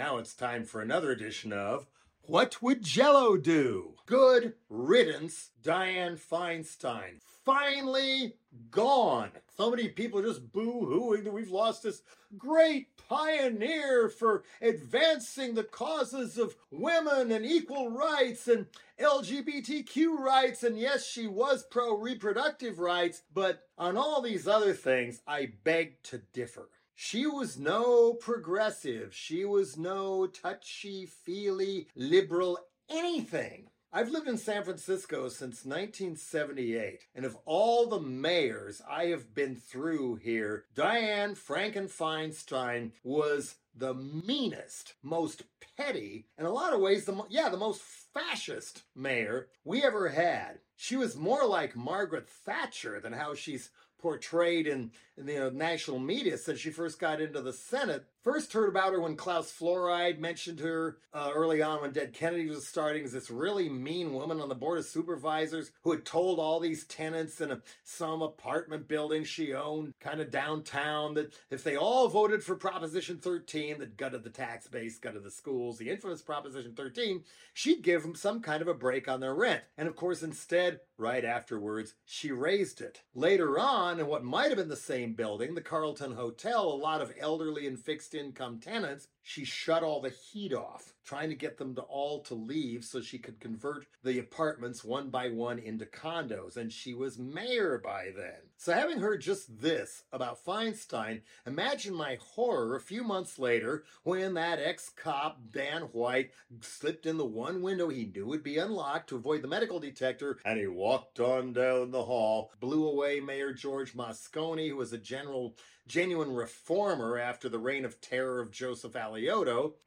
Now it's time for another edition of What Would Jello Do? Good riddance, Diane Feinstein. Finally gone. So many people are just boo hooing that we've lost this great pioneer for advancing the causes of women and equal rights and LGBTQ rights. And yes, she was pro reproductive rights, but on all these other things, I beg to differ. She was no progressive. She was no touchy feely liberal anything. I've lived in San Francisco since 1978, and of all the mayors I have been through here, Diane Franken-Feinstein was the meanest, most petty, in a lot of ways, the yeah, the most fascist mayor we ever had. She was more like Margaret Thatcher than how she's portrayed in, in the uh, national media since she first got into the Senate. First heard about her when Klaus Flouride mentioned her uh, early on when Dead Kennedy was starting as this really mean woman on the board of supervisors who had told all these tenants in a, some apartment building she owned kind of downtown that if they all voted for Proposition 13 that gutted the tax base, gutted the schools, the infamous Proposition 13, she'd give them some kind of a break on their rent. And of course, instead, right afterwards, she raised it. Later on, in what might have been the same building, the Carlton Hotel, a lot of elderly and fixed income tenants she shut all the heat off, trying to get them to all to leave so she could convert the apartments one by one into condos. And she was mayor by then. So having heard just this about Feinstein, imagine my horror a few months later when that ex-cop, Dan White, slipped in the one window he knew would be unlocked to avoid the medical detector, and he walked on down the hall, blew away Mayor George Moscone, who was a general, genuine reformer after the reign of terror of Joseph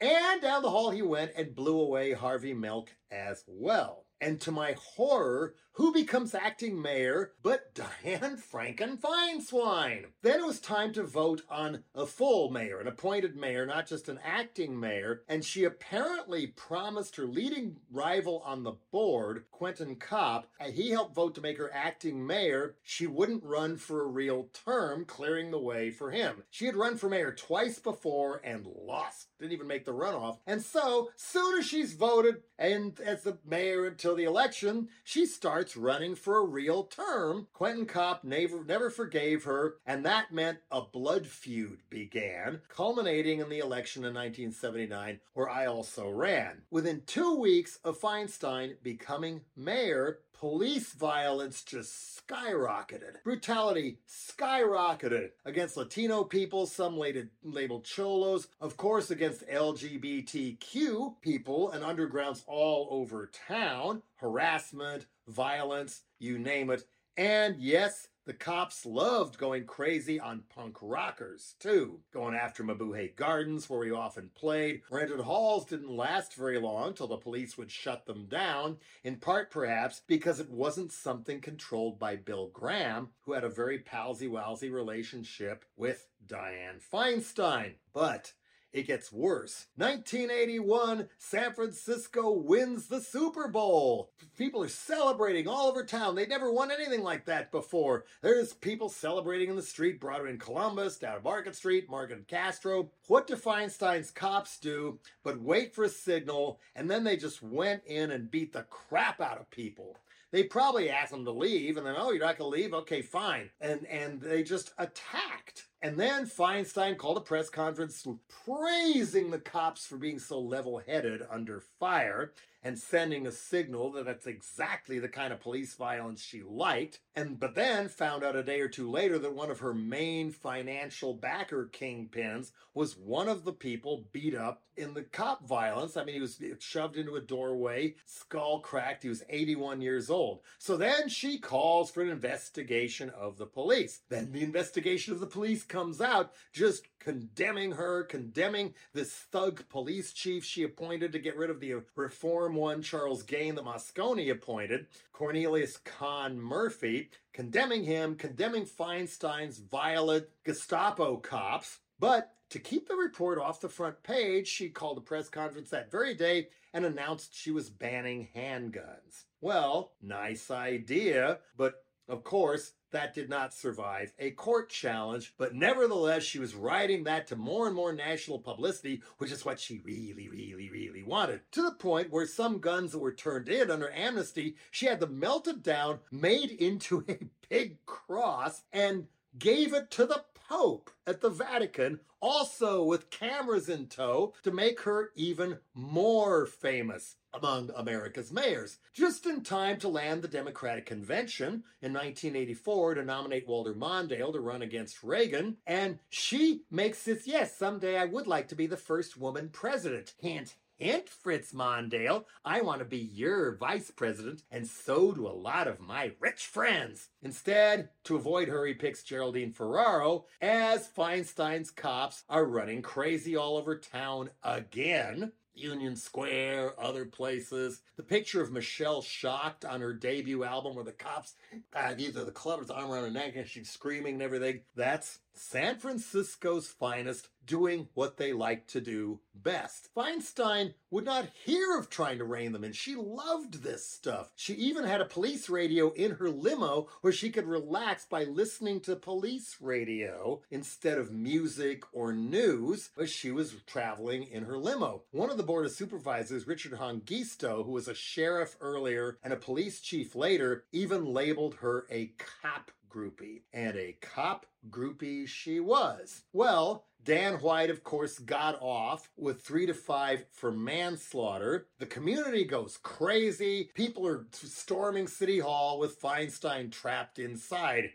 And down the hall he went and blew away Harvey Milk as well. And to my horror, who becomes acting mayor but Diane Franken-Feinstein? Then it was time to vote on a full mayor, an appointed mayor, not just an acting mayor. And she apparently promised her leading rival on the board, Quentin Kopp, and he helped vote to make her acting mayor. She wouldn't run for a real term, clearing the way for him. She had run for mayor twice before and lost, didn't even make the runoff. And so, soon as she's voted and as the mayor until the election, she starts running for a real term. Quentin Kopp never, never forgave her, and that meant a blood feud began, culminating in the election in 1979, where I also ran. Within two weeks of Feinstein becoming mayor, police violence just skyrocketed. Brutality skyrocketed against Latino people, some labeled cholos, of course, against LGBTQ people and undergrounds all over town, harassment, violence, you name it. And yes, the cops loved going crazy on punk rockers, too, going after Mabuhay Gardens, where we often played. Rented halls didn't last very long till the police would shut them down, in part perhaps because it wasn't something controlled by Bill Graham, who had a very palsy-walsy relationship with Diane Feinstein. But it gets worse. 1981, San Francisco wins the Super Bowl. People are celebrating all over town. They never won anything like that before. There's people celebrating in the street, Broadway in Columbus, down Market Street, Market and Castro. What do Feinstein's cops do but wait for a signal, and then they just went in and beat the crap out of people. They probably asked them to leave, and then, oh, you're not going to leave? Okay, fine. And, and they just attacked and then Feinstein called a press conference praising the cops for being so level headed under fire and sending a signal that that's exactly the kind of police violence she liked. And but then found out a day or two later that one of her main financial backer kingpins was one of the people beat up in the cop violence. I mean, he was shoved into a doorway, skull cracked. He was 81 years old. So then she calls for an investigation of the police. Then the investigation of the police comes out just condemning her, condemning this thug police chief she appointed to get rid of the reform one Charles Gain that Moscone appointed, Cornelius Con Murphy, condemning him, condemning Feinstein's violent Gestapo cops. But to keep the report off the front page, she called a press conference that very day and announced she was banning handguns. Well, nice idea, but of course, that did not survive a court challenge, but nevertheless, she was riding that to more and more national publicity, which is what she really, really, really wanted. To the point where some guns that were turned in under amnesty, she had them melted down, made into a big cross, and gave it to the Pope at the Vatican, also with cameras in tow to make her even more famous among America's mayors, just in time to land the Democratic Convention in 1984 to nominate Walter Mondale to run against Reagan. And she makes this, yes, someday I would like to be the first woman president. Hint, Hint, Fritz Mondale, I want to be your vice president, and so do a lot of my rich friends. Instead, to avoid her, he picks Geraldine Ferraro as Feinstein's cops are running crazy all over town again. Union Square, other places. The picture of Michelle Shocked on her debut album where the cops, uh, either the club with arm around her neck and she's screaming and everything. That's San Francisco's finest doing what they like to do best. Feinstein would not hear of trying to rein them in. She loved this stuff. She even had a police radio in her limo where she could relax by listening to police radio instead of music or news as she was traveling in her limo. One of the board of supervisors, Richard Hongisto, who was a sheriff earlier and a police chief later, even labeled her a cop groupie. And a cop groupie she was. Well, Dan White, of course, got off with three to five for manslaughter. The community goes crazy. People are storming City Hall with Feinstein trapped inside.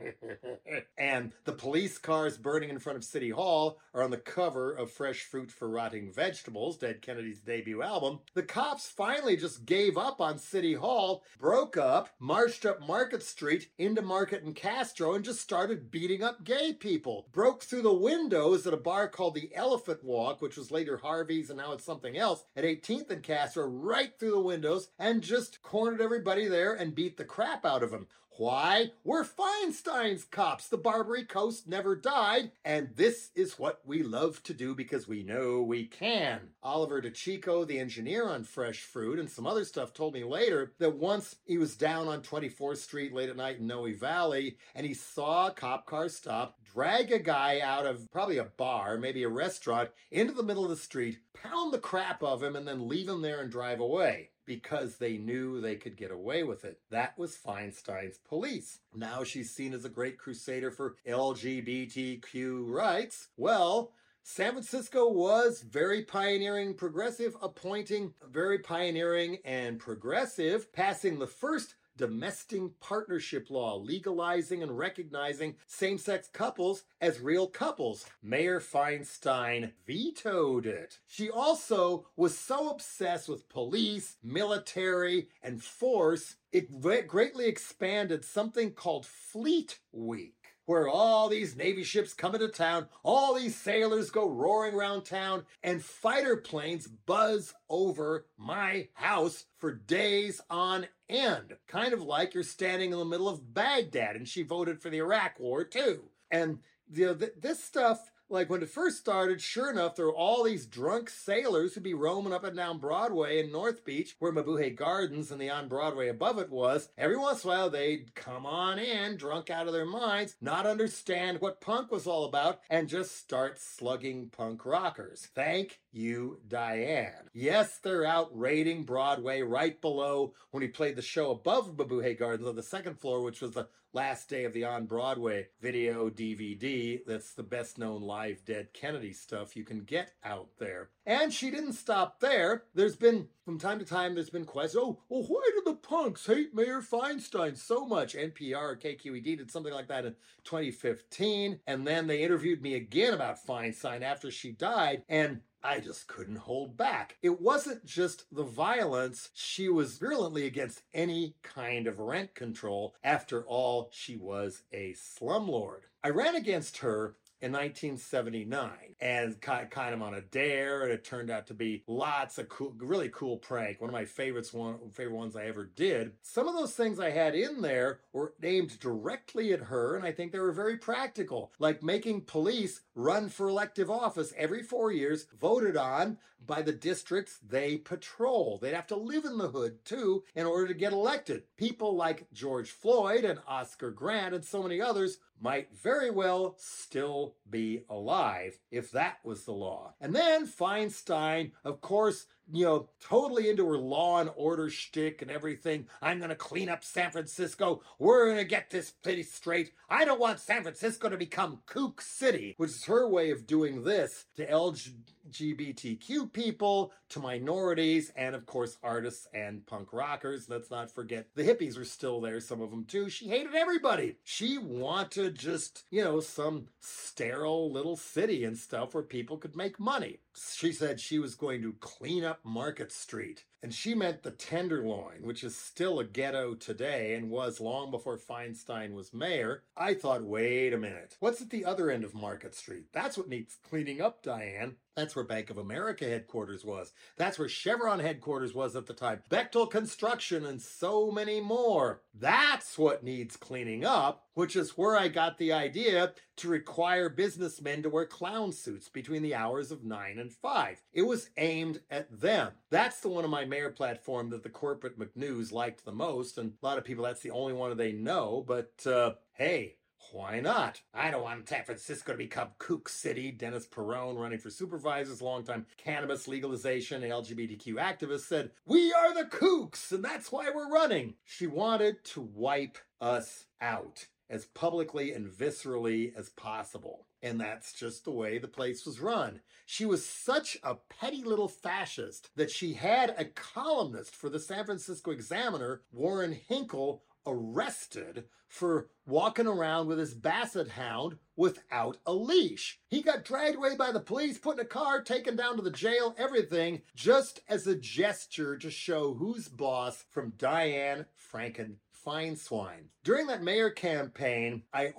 and the police cars burning in front of City Hall are on the cover of Fresh Fruit for Rotting Vegetables, Dead Kennedy's debut album. The cops finally just gave up on City Hall, broke up, marched up Market Street into Market and Castro, and just started beating up gay people. Broke through the windows at a bar bar called the Elephant Walk, which was later Harvey's and now it's something else, at 18th and Castro, right through the windows and just cornered everybody there and beat the crap out of them. Why? We're Feinstein's cops. The Barbary Coast never died, and this is what we love to do because we know we can. Oliver DiCicco, the engineer on Fresh Fruit, and some other stuff told me later that once he was down on 24th Street late at night in Noe Valley, and he saw a cop car stop, drag a guy out of probably a bar, maybe a restaurant, into the middle of the street, pound the crap of him, and then leave him there and drive away because they knew they could get away with it. That was Feinstein's police. Now she's seen as a great crusader for LGBTQ rights. Well, San Francisco was very pioneering progressive, appointing very pioneering and progressive, passing the first domestic partnership law, legalizing and recognizing same sex couples as real couples. Mayor Feinstein vetoed it. She also was so obsessed with police, military, and force, it greatly expanded something called Fleet Week where all these Navy ships come into town, all these sailors go roaring around town, and fighter planes buzz over my house for days on end. Kind of like you're standing in the middle of Baghdad, and she voted for the Iraq War too. And you know, th- this stuff like when it first started, sure enough, there were all these drunk sailors who'd be roaming up and down Broadway in North Beach, where Mabuhay Gardens and the on Broadway above it was. Every once in a while, they'd come on in, drunk out of their minds, not understand what punk was all about, and just start slugging punk rockers. Thank you, Diane. Yes, they're out raiding Broadway right below when he played the show above Mabuhay Gardens on the second floor, which was the last day of the on Broadway video DVD. That's the best known live Dead Kennedy stuff you can get out there. And she didn't stop there. There's been, from time to time, there's been questions. Oh, well, why do the punks hate Mayor Feinstein so much? NPR KQED did something like that in 2015. And then they interviewed me again about Feinstein after she died. And I just couldn't hold back. It wasn't just the violence, she was virulently against any kind of rent control. After all, she was a slumlord. I ran against her in 1979 and kind of on a dare and it turned out to be lots of cool really cool prank one of my favorites one favorite ones i ever did. Some of those things i had in there were aimed directly at her and i think they were very practical like making police run for elective office every four years voted on by the districts they patrol. They'd have to live in the hood too in order to get elected. People like George Floyd and Oscar Grant and so many others might very well still be alive if that was the law. And then Feinstein, of course, you know, totally into her law and order shtick and everything. I'm going to clean up San Francisco. We're going to get this city straight. I don't want San Francisco to become Kook City, which is her way of doing this to LGBTQ people, to minorities, and of course, artists and punk rockers. Let's not forget the hippies were still there, some of them too. She hated everybody. She wanted just, you know, some sterile little city and stuff where people could make money. She said she was going to clean up Market Street. And she meant the Tenderloin, which is still a ghetto today and was long before Feinstein was mayor. I thought, wait a minute, what's at the other end of Market Street? That's what needs cleaning up, Diane. That's where Bank of America headquarters was. That's where Chevron headquarters was at the time. Bechtel Construction and so many more. That's what needs cleaning up, which is where I got the idea to require businessmen to wear clown suits between the hours of 9 and 5. It was aimed at them. That's the one of my mayor platform that the corporate McNews liked the most, and a lot of people that's the only one they know, but uh, hey, why not? I don't want San Francisco to become kook city. Dennis Peron, running for supervisors, longtime cannabis legalization and LGBTQ activist, said, We are the kooks, and that's why we're running. She wanted to wipe us out as publicly and viscerally as possible. And that's just the way the place was run. She was such a petty little fascist that she had a columnist for the San Francisco Examiner, Warren Hinckle, arrested for walking around with his basset hound without a leash. He got dragged away by the police, put in a car, taken down to the jail, everything, just as a gesture to show who's boss from Diane Franken fine swine. During that mayor campaign, I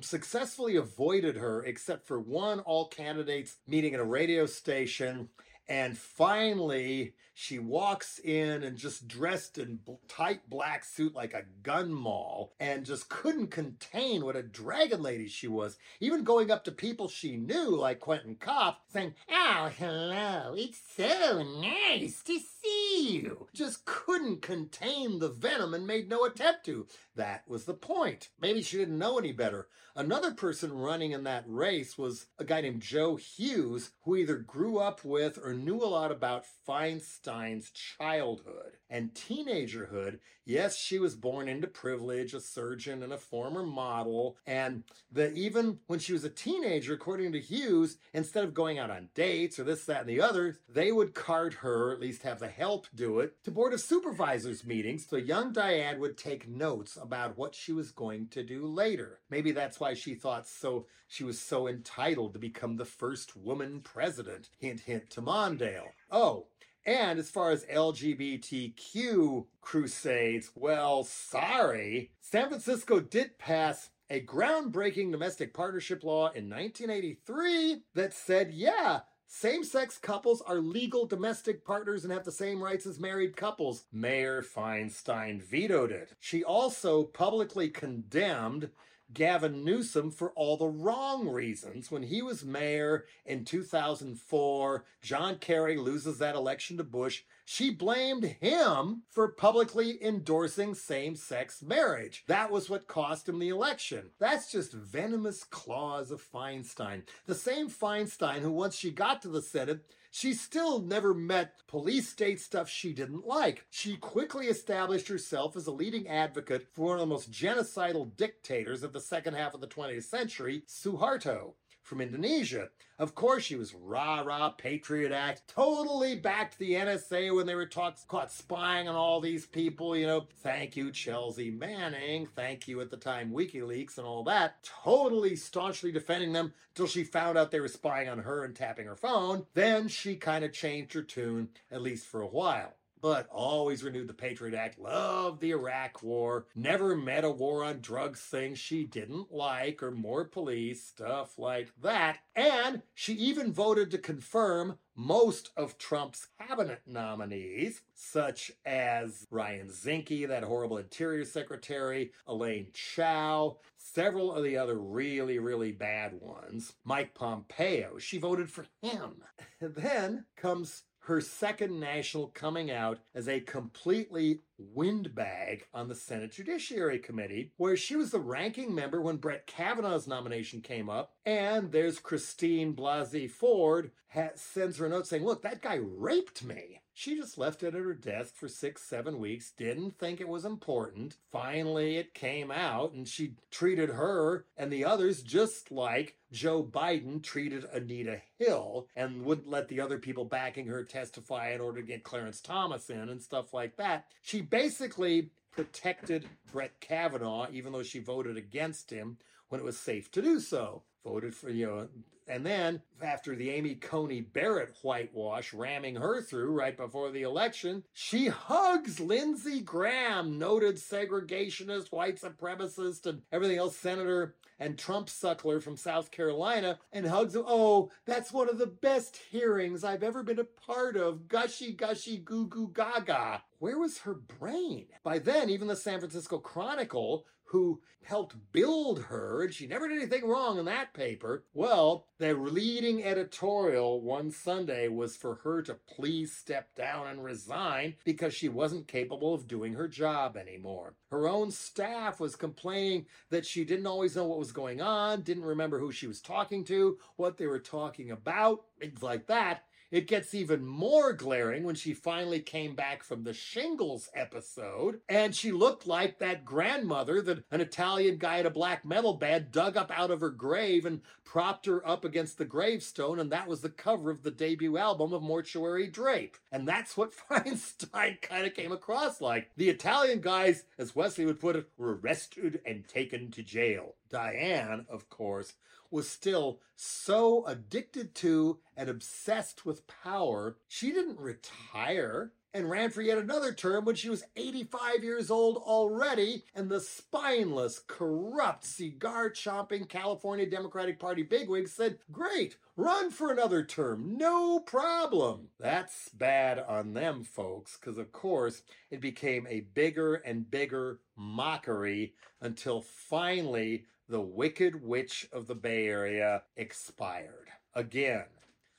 successfully avoided her except for one all candidates meeting at a radio station and finally, she walks in and just dressed in tight black suit like a gun moll and just couldn't contain what a dragon lady she was. Even going up to people she knew, like Quentin Kopp, saying, Oh, hello, it's so nice to see you. Just couldn't contain the venom and made no attempt to. That was the point. Maybe she didn't know any better. Another person running in that race was a guy named Joe Hughes, who either grew up with or knew a lot about Feinstein's childhood and teenagerhood. Yes, she was born into privilege, a surgeon and a former model. And that even when she was a teenager, according to Hughes, instead of going out on dates or this, that, and the other, they would cart her, or at least have the help do it, to Board of Supervisors meetings so young Diane would take notes about what she was going to do later. Maybe that's why she thought so she was so entitled to become the first woman president. Hint, hint to Mondale. Oh, and as far as LGBTQ crusades, well, sorry. San Francisco did pass a groundbreaking domestic partnership law in 1983 that said, yeah, same sex couples are legal domestic partners and have the same rights as married couples. Mayor Feinstein vetoed it. She also publicly condemned Gavin Newsom for all the wrong reasons. When he was mayor in 2004, John Kerry loses that election to Bush. She blamed him for publicly endorsing same sex marriage. That was what cost him the election. That's just venomous claws of Feinstein. The same Feinstein who, once she got to the Senate, she still never met police state stuff she didn't like. She quickly established herself as a leading advocate for one of the most genocidal dictators of the second half of the 20th century, Suharto from Indonesia. Of course, she was rah rah Patriot Act, totally backed the NSA when they were talk- caught spying on all these people. You know, thank you, Chelsea Manning. Thank you at the time, WikiLeaks and all that. Totally staunchly defending them till she found out they were spying on her and tapping her phone. Then she kind of changed her tune, at least for a while. But always renewed the Patriot Act, loved the Iraq War, never met a war on drugs thing she didn't like, or more police, stuff like that. And she even voted to confirm most of Trump's cabinet nominees, such as Ryan Zinke, that horrible interior secretary, Elaine Chao, several of the other really, really bad ones. Mike Pompeo, she voted for him. Then comes her second national coming out as a completely windbag on the Senate Judiciary Committee, where she was the ranking member when Brett Kavanaugh's nomination came up. And there's Christine Blasey Ford sends her a note saying, Look, that guy raped me. She just left it at her desk for six, seven weeks, didn't think it was important. Finally, it came out, and she treated her and the others just like Joe Biden treated Anita Hill and wouldn't let the other people backing her testify in order to get Clarence Thomas in and stuff like that. She basically protected Brett Kavanaugh, even though she voted against him when it was safe to do so. Voted for, you know, and then after the Amy Coney Barrett whitewash ramming her through right before the election, she hugs Lindsey Graham, noted segregationist, white supremacist, and everything else, senator and Trump suckler from South Carolina, and hugs him. Oh, that's one of the best hearings I've ever been a part of. Gushy, gushy, goo goo gaga. Where was her brain? By then, even the San Francisco Chronicle, who helped build her, and she never did anything wrong in that paper. Well, the leading editorial one Sunday was for her to please step down and resign because she wasn't capable of doing her job anymore. Her own staff was complaining that she didn't always know what was going on, didn't remember who she was talking to, what they were talking about, things like that. It gets even more glaring when she finally came back from the shingles episode, and she looked like that grandmother that an Italian guy at a black metal band dug up out of her grave and propped her up against the gravestone, and that was the cover of the debut album of Mortuary Drape. And that's what Feinstein kind of came across like. The Italian guys, as Wesley would put it, were arrested and taken to jail. Diane, of course, was still so addicted to and obsessed with power, she didn't retire and ran for yet another term when she was 85 years old already, and the spineless, corrupt, cigar chomping California Democratic Party bigwig said, Great, run for another term, no problem. That's bad on them, folks, because of course it became a bigger and bigger mockery until finally the Wicked Witch of the Bay Area expired. Again,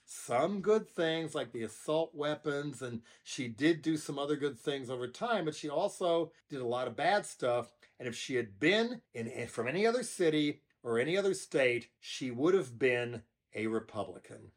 some good things like the assault weapons, and she did do some other good things over time, but she also did a lot of bad stuff. And if she had been in from any other city or any other state, she would have been a Republican.